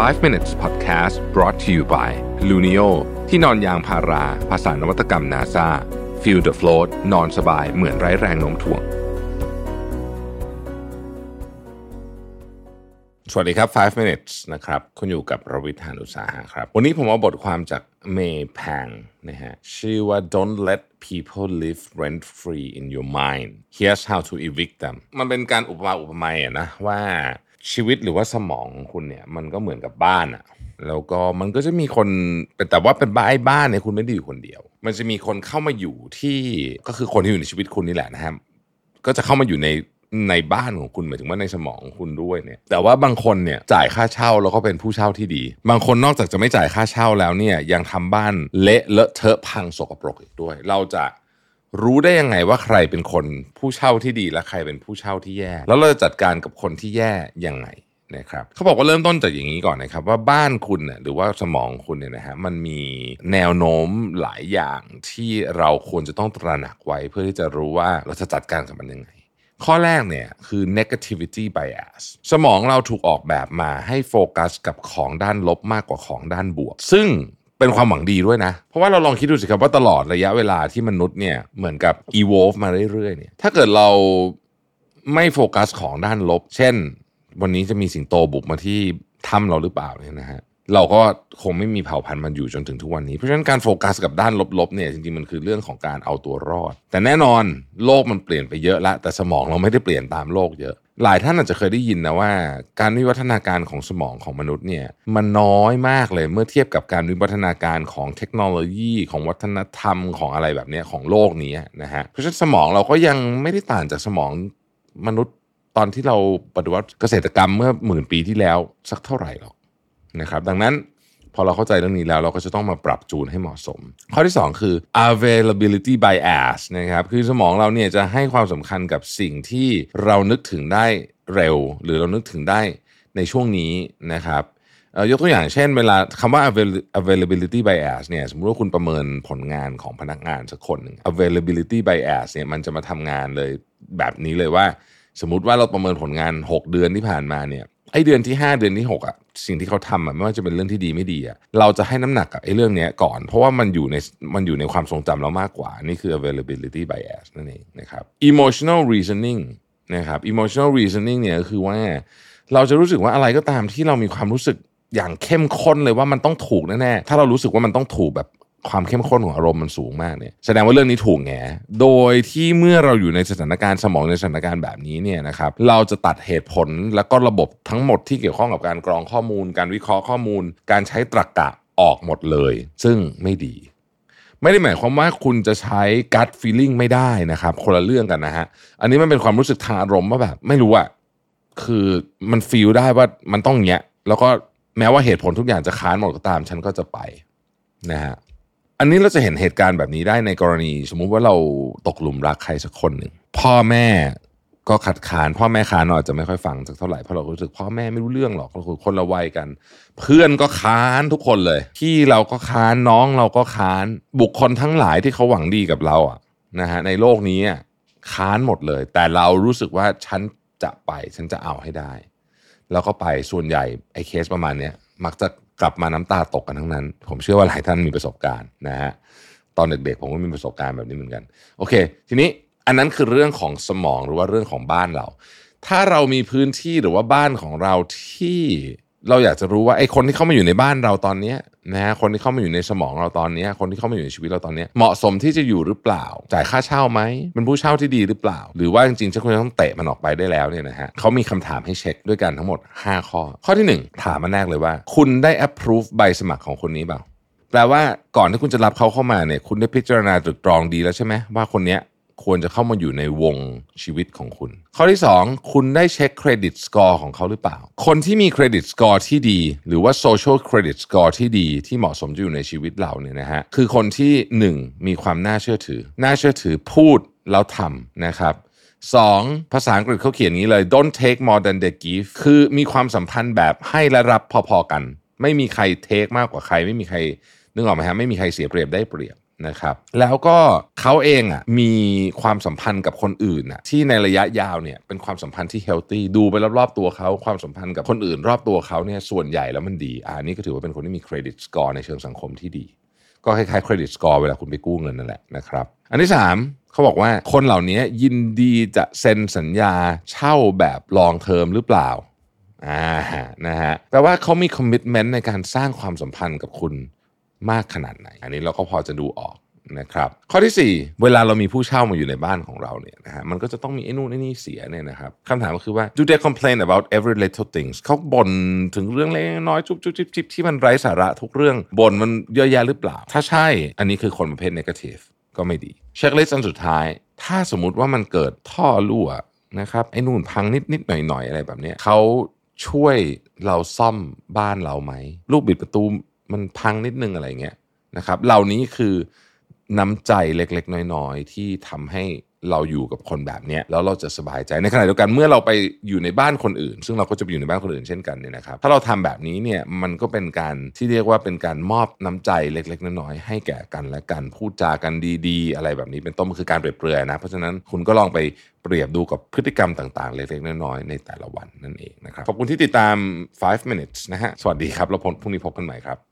5 minutes podcast brought to you by Luno ที่นอนยางพารา ภาษานวัตกรรม NASA feel the float นอนสบายเหมือนไร้แรงโน้มถ่วง สวัสดีครับ 5 minutes นะครับ คุณอยู่กับรวิทานุตสาหะครับ วันนี้ผมเอาบทความจากเมย์แพงนะฮะ ชื่อว่า don't let people live rent free in your mind here's how to evict them มันเป็นการอุปมาอุปไมยอะนะว่า ชีวิตหรือว่าสมองของคุณเนี่ย มันก็เหมือนกับบ้านอะแล้วก็มันก็จะมีคนแต่ว่าเป็นบ้านบ้านเนี่ยคุณไม่ได้อยู่คนเดียว มันจะมีคนเข้ามาอยู่ที่ก็คือคนที่อยู่ในชีวิตคุณนี่แหละนะครับก็จะเข้ามาอยู่ในในบ้านของคุณหมายถึงว่าในสมองของคุณด้วยเนี่ย แต่ว่าบางคนเนี่ยจ่ายค่าเช่าแล้วก็เป็นผู้เช่าที่ดี บางคนนอกจากจะไม่จ่ายค่าเช่าแล้วเนี่ยยังทำบ้านเละเลอะเทอะพังสกปรกอีกด้วย เราจะ รู้ได้ยังไงว่าใครเป็นคนผู้เช่าที่ดีและใครเป็นผู้เช่าที่แย่ แล้วเราจะจัดการกับคนที่แย่ยังไงนะครับเขาบอกว่าเริ่มต้นจากอย่างนี้ก่อนนะครับ ว่าบ้านคุณเนี่ยหรือว่าสมองคุณเนี่ยนะฮะมันมีแนวโน้มหลายอย่างที่เราควรจะต้องตระหนักไว้ เพื่อที่จะรู้ว่าเราจะจัดการกับมันยังไง ข้อแรกเนี่ยคือ negativity bias สมองเราถูกออกแบบมาให้โฟกัสกับของด้านลบมากกว่าของด้านบวก ซึ่ง เป็นความหวังดีด้วยนะ เพราะว่าเราลองคิดดูสิครับว่าตลอดระยะเวลาที่มนุษย์เนี่ยเหมือนกับ evolve มาเรื่อยๆเนี่ยถ้าเกิดเราไม่โฟกัสของด้านลบ เช่น วันนี้จะมีสิงโตบุกมาที่ถ้ำเราหรือเปล่าเนี่ยนะฮะเราก็คงไม่มีเผ่าพันธุ์มันอยู่จนถึงทุกวันนี้ เพราะฉะนั้นการโฟกัสกับด้านลบๆเนี่ยจริงๆมันคือเรื่องของการเอาตัวรอด แต่แน่นอนโลกมันเปลี่ยนไปเยอะล้วแต่สมองเราไม่ได้เปลี่ยนตามโลกเยอะ หลายท่านอาจจะเคยได้ยินนะว่า การวิวัฒนาการของสมองของมนุษย์เนี่ยมันน้อยมากเลยเมื่อเทียบกับการวิวัฒนาการของเทคโนโลยีของวัฒนธรรมของอะไรแบบนี้ของโลกนี้นะฮะเพราะฉะนั้นสมองเราก็ยังไม่ได้ต่างจากสมองมนุษย์ตอนที่เราปฏิวัติเกษตรกรรมเมื่อหมื่นปีที่แล้วสักเท่าไหร่หรอกนะครับ ดังนั้น พอเราเข้าใจเรื่องนี้แล้วเราก็จะต้องมาปรับจูนให้เหมาะสม ข้อที่ 2 คือ availability bias นะครับคือสมองเราเนี่ยจะให้ความสำคัญกับสิ่งที่เรานึกถึงได้เร็ว หรือเรานึกถึงได้ในช่วงนี้นะครับยกตัวอย่างเช่นเวลาคำว่า availability bias เนี่ยสมมติว่าคุณประเมินผลงานของพนักงานสักคนหนึ่ง availability bias เนี่ยมันจะมาทำงานเลยแบบนี้เลยว่า สมมติว่าเราประเมินผลงาน 6 เดือนที่ผ่านมาเนี่ยไอเดือนที่ 5 เดือนที่6อะ สิ่งที่เขาทำอะไม่ว่าจะเป็นเรื่องที่ดีไม่ดีอะเราจะให้น้ำหนักกับไอ้เรื่องนี้ก่อน เพราะว่ามันอยู่ในมันอยู่ในความทรงจำเรามากกว่า นี่คือ availability bias นั่นเองนะครับ emotional reasoning นะครับ emotional reasoning เนี่ยก็คือว่าเราจะรู้สึกว่าอะไรก็ตามที่เรามีความรู้สึกอย่างเข้มข้นเลยว่ามันต้องถูกแน่ๆ ถ้าเรารู้สึกว่ามันต้องถูกแบบ ความเข้มข้นของอารมณ์มันสูงมากเนี่ยแสดงว่าเรื่องนี้ถูกแงโดยที่เมื่อเราอยู่ในสถานการณ์สมองในสถานการณ์แบบนี้เนี่ยนะครับเราจะตัดเหตุผลแล้วก็ระบบทั้งหมดที่เกี่ยวข้องกับการกรองข้อมูล การวิเคราะห์ข้อมูล การใช้ตรรกกะออกหมดเลย ซึ่งไม่ดี ไม่ได้หมายความว่าคุณจะใช้ gut feeling ไม่ได้นะครับคนละเรื่องกันนะฮะอันนี้มันเป็นความรู้สึกทางอารมณ์ว่าแบบไม่รู้อะคือมันฟีลได้ว่ามันต้องเงี้ยแล้วก็แม้ว่าเหตุผลทุกอย่างจะค้านหมดก็ตามฉันก็จะไปนะฮะ อันนี้เราจะเห็นเหตุการณ์แบบนี้ได้ในกรณี สมมุติว่าเราตกหลุมรักใครสักคนหนึ่งพ่อแม่ก็ขัดขาน พ่อแม่ค้านอาจจะไม่ค่อยฟังสักเท่าไหร่เพราะเรารู้สึกพ่อแม่ไม่รู้เรื่องหรอกเราคือคนละวัยกัน เพื่อนก็ค้านทุกคนเลยพี่เราก็ค้านน้องเราก็ค้านบุคคลทั้งหลายที่เขาหวังดีกับเราอะนะฮะในโลกนี้ค้านหมดเลย แต่เรารู้สึกว่าฉันจะไปฉันจะเอาให้ได้ แล้วก็ไปส่วนใหญ่ไอ้เคสประมาณเนี้ยมักจะ กลับมาน้ำตาตกกันทั้งนั้น ผมเชื่อว่าหลายท่านมีประสบการณ์นะฮะตอนเด็กๆผมก็มีประสบการณ์แบบนี้เหมือนกัน โอเค ทีนี้อันนั้นคือเรื่องของสมองหรือว่าเรื่องของบ้านเรา ถ้าเรามีพื้นที่หรือว่าบ้านของเราที่ เราอยากจะรู้ว่าไอ้คนที่เข้ามาอยู่ในบ้านเราตอนนี้นะฮะคนที่เข้ามาอยู่ในสมองเราตอนนี้คนที่เข้ามาอยู่ในชีวิตเราตอนนี้เหมาะสมที่จะอยู่หรือเปล่า จ่ายค่าเช่าไหมเป็นผู้เช่าที่ดีหรือเปล่า หรือว่าจริงๆจะควรต้องเตะมันออกไปได้แล้วเนี่ยนะฮะเขามีคำถามให้เช็คด้วยกันทั้งหมด 5 ข้อ ข้อที่ 1 ถามมาแรกเลยว่า คุณได้ approve ใบสมัครของคนนี้เปล่าแปลว่าก่อนที่คุณจะรับเขาเข้ามาเนี่ยคุณได้พิจารณาตรึกตรองดีแล้วใช่ไหมว่าคนเนี้ย ควรจะเข้ามาอยู่ในวงชีวิตของคุณ ข้อที่ 2 คุณได้เช็คเครดิตสกอร์ของเขาหรือเปล่า คนที่มี credit score ที่ดี หรือว่า social credit score ที่ดีที่เหมาะสมจะอยู่ในชีวิตเราเนี่ยนะฮะคือคนที่ 1 มีความน่าเชื่อถือ น่าเชื่อถือพูดแล้วทำนะครับ 2. ภาษาอังกฤษเขาเขียนงี้เลย don't take more than they give คือมีความสัมพันธ์แบบให้และรับพอๆกัน ไม่มีใคร take มากกว่าใคร ไม่มีใครนึกออกไหมฮะไม่มีใครเสียเปรียบได้เปรียบ นะครับแล้วก็เขาเองอะมีความสัมพันธ์กับคนอื่นอะที่ในระยะยาวเนี่ยเป็นความสัมพันธ์ที่ healthy ดูไปรอบๆตัวเขาความสัมพันธ์กับคนอื่น รอบตัวเขาเนี่ยส่วนใหญ่แล้วมันดีอ่านี่ก็ถือว่าเป็นคนที่มี credit score ในเชิงสังคมที่ดี ก็คล้ายๆ credit score เวลาคุณไปกู้เงินนั่นแหละนะครับอันที่ 3เขาบอกว่าคนเหล่านี้ยินดีจะเซ็นสัญญาเช่าแบบ long term หรือเปล่าอ่านะฮะแปลว่าเขามี commitment ในการสร้างความสัมพันธ์กับคุณ มากขนาดไหน อันนี้เราก็พอจะดูออกนะครับข้อที่ 4 เวลาเรามีผู้เช่ามาอยู่ในบ้านของเราเนี่ยนะฮะมันก็จะต้องมีไอ้นู่นไอ้นี่เสียเนี่ยนะครับคำถามก็คือว่า do they complain about every little things เขาบ่นถึงเรื่องเล็กน้อยจุ๊บจุ๊บจิ๊บจิ๊บที่มันไร้สาระทุกเรื่องบ่นมันเยอะแยะหรือเปล่า ถ้าใช่อันนี้คือคนประเภท negative ก็ไม่ดีเช็คลิสต์อันสุดท้าย ถ้าสมมุติว่ามันเกิดท่อรั่วนะครับไอ้นู่นพังนิดนิดหน่อยหน่อยอะไรแบบนี้เขาช่วยเราซ่อมบ้านเราไหมลูกบิดประตู มันพังนิดนึงอะไรเงี้ยนะครับ เหล่านี้คือน้ำใจเล็กๆ น้อยๆ ที่ทำให้เราอยู่กับคนแบบนี้แล้วเราจะสบายใจในขณะเดียวกันเมื่อเราไปอยู่ในบ้านคนอื่น ซึ่งเราก็จะไปอยู่ในบ้านคนอื่นเช่นกันเนี่ยนะครับ ถ้าเราทำแบบนี้เนี่ยมันก็เป็นการที่เรียกว่าเป็นการมอบน้ำใจเล็ก ๆ น้อยๆให้แก่กันและกันพูดจากันดีๆ อะไรแบบนี้เป็นต้นมันคือการเปรียบเปรยนะ เพราะฉะนั้นคุณก็ลองไปเปรียบดูกับพฤติกรรมต่างๆ เล็กๆ น้อยๆในแต่ละวันนั่นเองนะครับขอบคุณที่ติดตาม 5 minutes นะฮะสวัสดีครับแล้วพรุ่งนี้พบกันใหม่ครับ